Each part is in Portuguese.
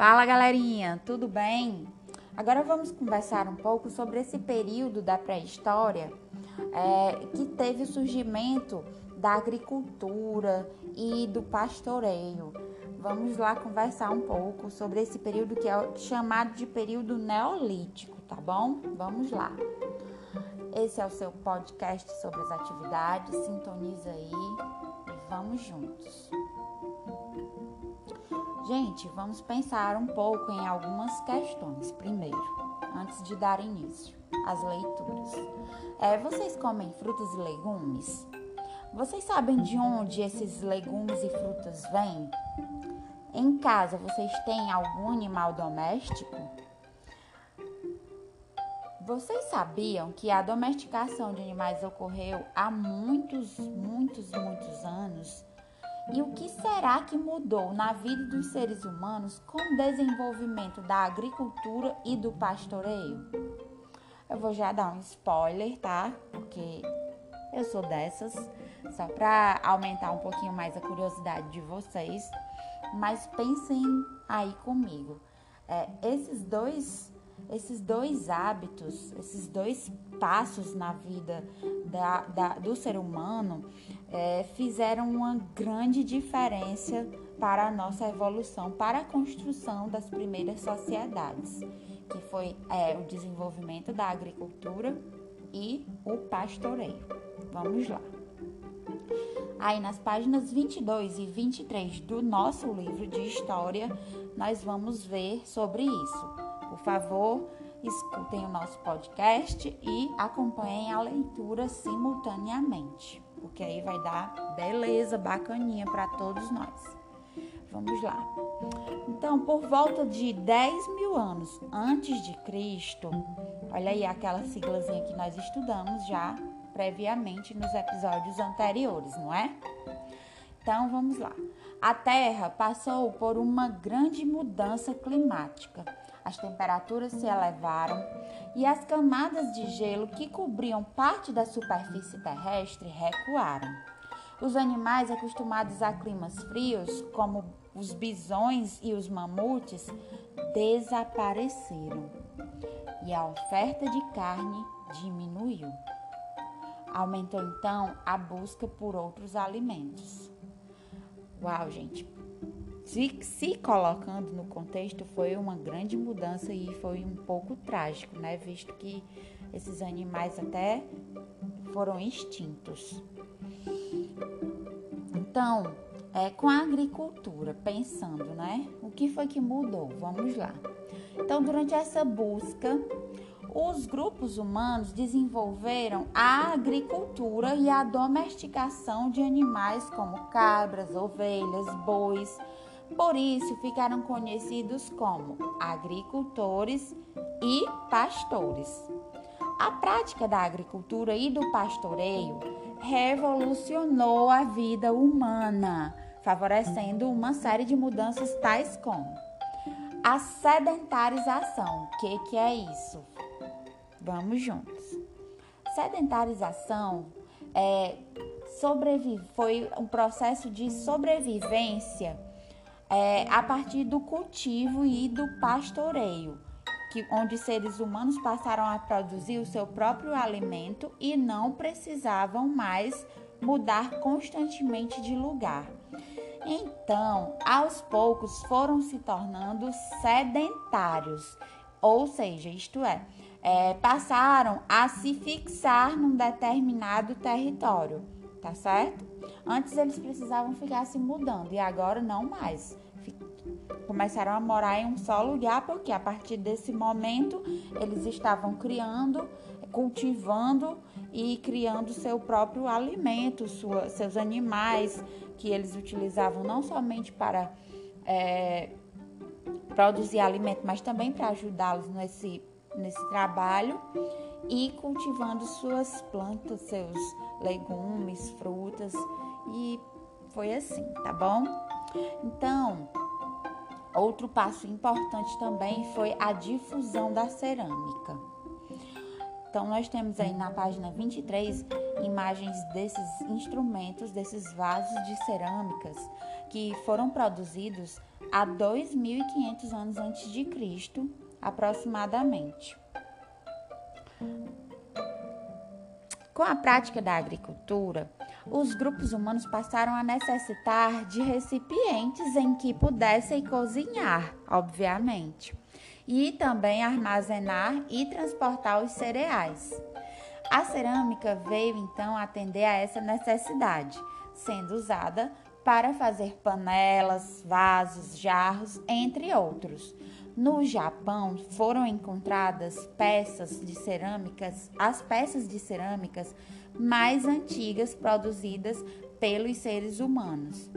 Fala galerinha, tudo bem? Agora vamos conversar um pouco sobre esse período da pré-história é, que teve o surgimento da agricultura e do pastoreio. Vamos lá conversar um pouco sobre esse período que é chamado de período neolítico, tá bom? Vamos lá. Esse é o seu podcast sobre as atividades. Sintoniza aí e vamos juntos. Gente, vamos pensar um pouco em algumas questões primeiro, antes de dar início às leituras. É, vocês comem frutas e legumes? Vocês sabem de onde esses legumes e frutas vêm? Em casa, vocês têm algum animal doméstico? Vocês sabiam que a domesticação de animais ocorreu há muitos, muitos, muitos anos? E o que será que mudou na vida dos seres humanos com o desenvolvimento da agricultura e do pastoreio? Eu vou já dar um spoiler, tá? Porque eu sou dessas, só para aumentar um pouquinho mais a curiosidade de vocês. Mas pensem aí comigo. É, esses dois esses dois hábitos, esses dois passos na vida da, da, do ser humano é, fizeram uma grande diferença para a nossa evolução, para a construção das primeiras sociedades, que foi é, o desenvolvimento da agricultura e o pastoreio. Vamos lá. Aí nas páginas 22 e 23 do nosso livro de história, nós vamos ver sobre isso. Favor, escutem o nosso podcast e acompanhem a leitura simultaneamente, porque aí vai dar beleza, bacaninha para todos nós. Vamos lá. Então, por volta de 10 mil anos antes de Cristo, olha aí aquela siglazinha que nós estudamos já previamente nos episódios anteriores, não é? Então, vamos lá. A Terra passou por uma grande mudança climática as temperaturas se elevaram e as camadas de gelo que cobriam parte da superfície terrestre recuaram. Os animais acostumados a climas frios, como os bisões e os mamutes, desapareceram e a oferta de carne diminuiu. Aumentou então a busca por outros alimentos. Uau, gente, se, se colocando no contexto, foi uma grande mudança e foi um pouco trágico, né? Visto que esses animais até foram extintos. Então, é, com a agricultura, pensando, né? O que foi que mudou? Vamos lá. Então, durante essa busca, os grupos humanos desenvolveram a agricultura e a domesticação de animais como cabras, ovelhas, bois, por isso ficaram conhecidos como agricultores e pastores. A prática da agricultura e do pastoreio revolucionou a vida humana, favorecendo uma série de mudanças tais como a sedentarização. O que, que é isso? Vamos juntos. Sedentarização é, foi um processo de sobrevivência é, a partir do cultivo e do pastoreio, que, onde seres humanos passaram a produzir o seu próprio alimento e não precisavam mais mudar constantemente de lugar. Então, aos poucos foram se tornando sedentários, ou seja, isto é, é passaram a se fixar num determinado território, tá certo? Antes eles precisavam ficar se mudando e agora não mais. Começaram a morar em um só lugar porque a partir desse momento eles estavam criando, cultivando e criando seu próprio alimento, sua, seus animais que eles utilizavam não somente para é, produzir alimento, mas também para ajudá-los nesse, nesse trabalho e cultivando suas plantas, seus legumes, frutas e foi assim, tá bom? Então, outro passo importante também foi a difusão da cerâmica. Então, nós temos aí na página 23 imagens desses instrumentos, desses vasos de cerâmicas que foram produzidos há 2.500 anos antes de Cristo, aproximadamente. Com a prática da agricultura, os grupos humanos passaram a necessitar de recipientes em que pudessem cozinhar, obviamente e também armazenar e transportar os cereais. A cerâmica veio então atender a essa necessidade, sendo usada para fazer panelas, vasos, jarros, entre outros. No Japão foram encontradas peças de cerâmicas, as peças de cerâmicas mais antigas produzidas pelos seres humanos.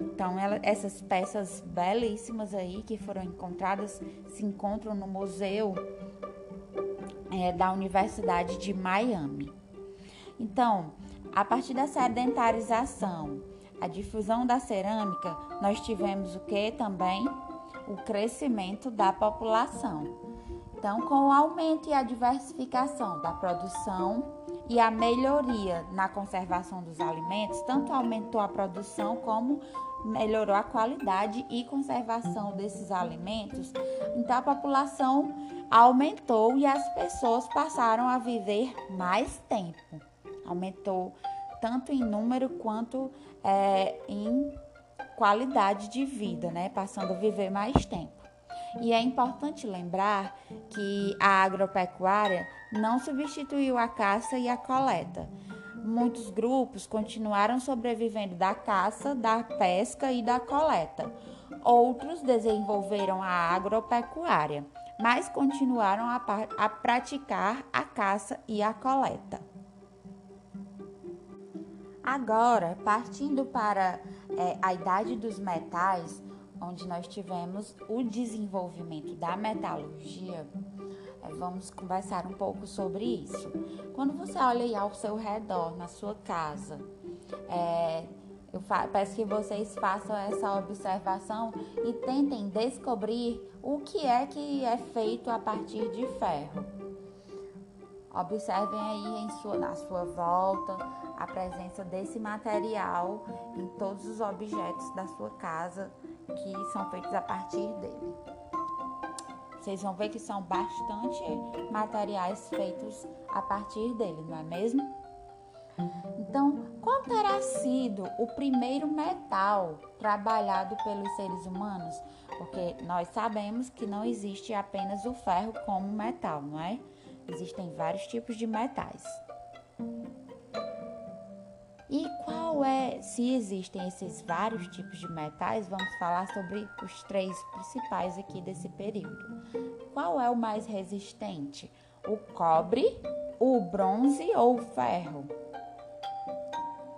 Então, ela, essas peças belíssimas aí que foram encontradas se encontram no museu é, da Universidade de Miami. Então, a partir da sedentarização, a difusão da cerâmica, nós tivemos o que também? O crescimento da população. Então, com o aumento e a diversificação da produção e a melhoria na conservação dos alimentos, tanto aumentou a produção como melhorou a qualidade e conservação desses alimentos, então a população aumentou e as pessoas passaram a viver mais tempo. Aumentou tanto em número quanto é, em qualidade de vida, né? Passando a viver mais tempo. E é importante lembrar que a agropecuária não substituiu a caça e a coleta muitos grupos continuaram sobrevivendo da caça, da pesca e da coleta. Outros desenvolveram a agropecuária, mas continuaram a, a praticar a caça e a coleta. Agora, partindo para é, a idade dos metais, onde nós tivemos o desenvolvimento da metalurgia, é, vamos conversar um pouco sobre isso. Quando você olha ao seu redor, na sua casa, é, eu peço que vocês façam essa observação e tentem descobrir o que é que é feito a partir de ferro. Observem aí sua, na sua volta a presença desse material em todos os objetos da sua casa que são feitos a partir dele. Vocês vão ver que são bastante materiais feitos a partir dele, não é mesmo? Então, qual terá sido o primeiro metal trabalhado pelos seres humanos? Porque nós sabemos que não existe apenas o ferro como metal, não é? Existem vários tipos de metais. E qual é, se existem esses vários tipos de metais, vamos falar sobre os três principais aqui desse período. Qual é o mais resistente? O cobre, o bronze ou o ferro?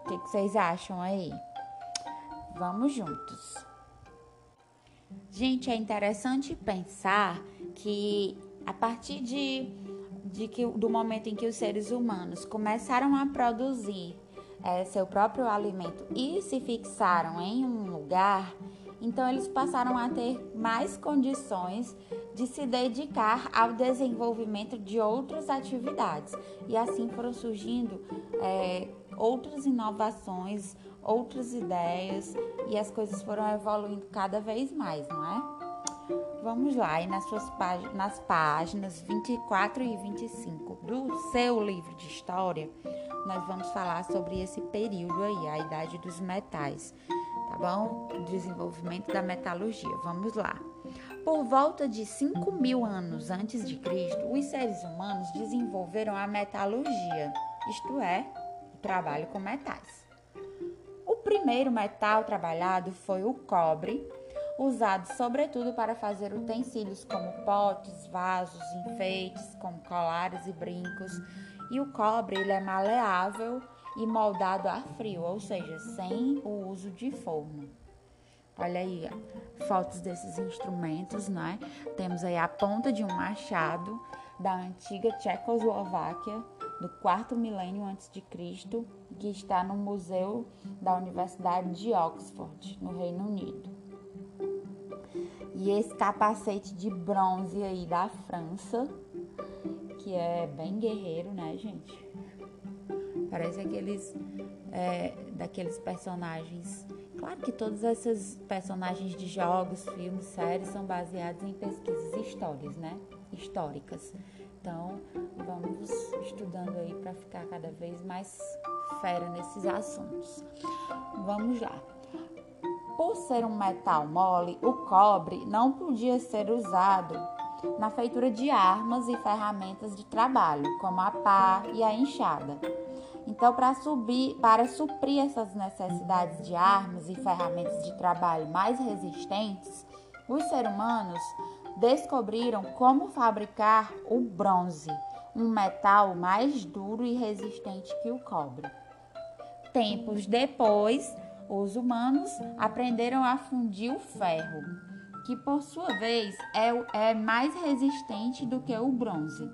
O que, que vocês acham aí? Vamos juntos. Gente, é interessante pensar que a partir de, de que, do momento em que os seres humanos começaram a produzir é, seu próprio alimento e se fixaram em um lugar, então eles passaram a ter mais condições de se dedicar ao desenvolvimento de outras atividades. E assim foram surgindo é, outras inovações, outras ideias e as coisas foram evoluindo cada vez mais, não é? Vamos lá, e nas, suas páginas, nas páginas 24 e 25 do seu livro de história, nós vamos falar sobre esse período aí, a idade dos metais, tá bom? O desenvolvimento da metalurgia. Vamos lá. Por volta de 5 mil anos antes de Cristo, os seres humanos desenvolveram a metalurgia, isto é, o trabalho com metais. O primeiro metal trabalhado foi o cobre, usado sobretudo para fazer utensílios como potes, vasos, enfeites, como colares e brincos e o cobre ele é maleável e moldado a frio, ou seja, sem o uso de forno. Olha aí, fotos desses instrumentos, né? Temos aí a ponta de um machado da antiga Tchecoslováquia, do quarto milênio antes de Cristo, que está no Museu da Universidade de Oxford, no Reino Unido. E esse capacete de bronze aí da França, que é bem guerreiro, né, gente? Parece aqueles é, daqueles personagens. Claro que todos esses personagens de jogos, filmes, séries são baseados em pesquisas históricas, né? Históricas. Então, vamos estudando aí para ficar cada vez mais fera nesses assuntos. Vamos lá. Por ser um metal mole, o cobre não podia ser usado na feitura de armas e ferramentas de trabalho, como a pá e a enxada. Então, para subir, para suprir essas necessidades de armas e ferramentas de trabalho mais resistentes, os seres humanos descobriram como fabricar o bronze, um metal mais duro e resistente que o cobre. Tempos depois, os humanos aprenderam a fundir o ferro, que por sua vez é, é mais resistente do que o bronze.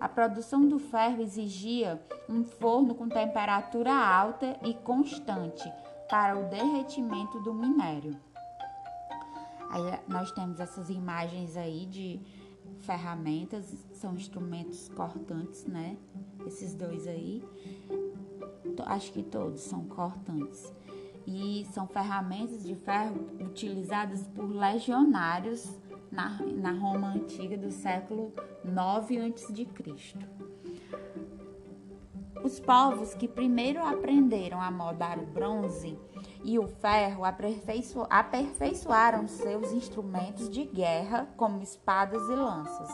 A produção do ferro exigia um forno com temperatura alta e constante para o derretimento do minério. Aí nós temos essas imagens aí de ferramentas, são instrumentos cortantes, né? Esses dois aí, acho que todos são cortantes. E são ferramentas de ferro utilizadas por legionários na, na Roma antiga do século 9 a.C. Os povos que primeiro aprenderam a moldar o bronze e o ferro aperfeiço aperfeiçoaram seus instrumentos de guerra, como espadas e lanças,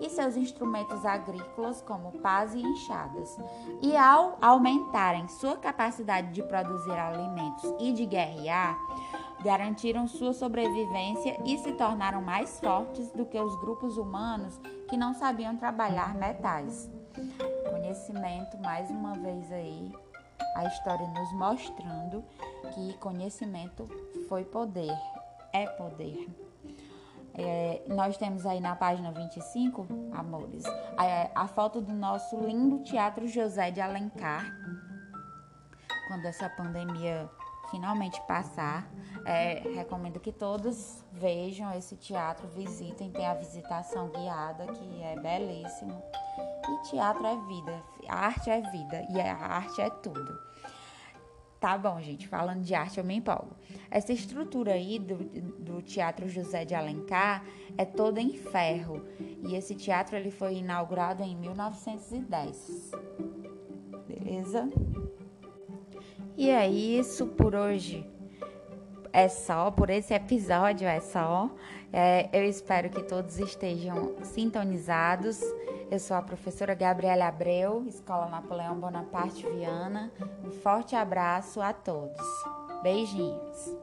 e seus instrumentos agrícolas, como pás e enxadas. E ao aumentarem sua capacidade de produzir alimentos e de guerrear, garantiram sua sobrevivência e se tornaram mais fortes do que os grupos humanos que não sabiam trabalhar metais. Conhecimento, mais uma vez aí, a história nos mostrando que conhecimento foi poder, é poder. É, nós temos aí na página 25, amores, a, a foto do nosso lindo Teatro José de Alencar, quando essa pandemia finalmente passar. É, recomendo que todos vejam esse teatro, visitem, tem a visitação guiada, que é belíssimo. E teatro é vida, arte é vida e a arte é tudo. Tá bom, gente, falando de arte eu me empolgo. Essa estrutura aí do, do Teatro José de Alencar é toda em ferro e esse teatro ele foi inaugurado em 1910. Beleza? E é isso por hoje. É só por esse episódio, é só. É, eu espero que todos estejam sintonizados. Eu sou a professora Gabriela Abreu, Escola Napoleão Bonaparte Viana. Um forte abraço a todos. Beijinhos.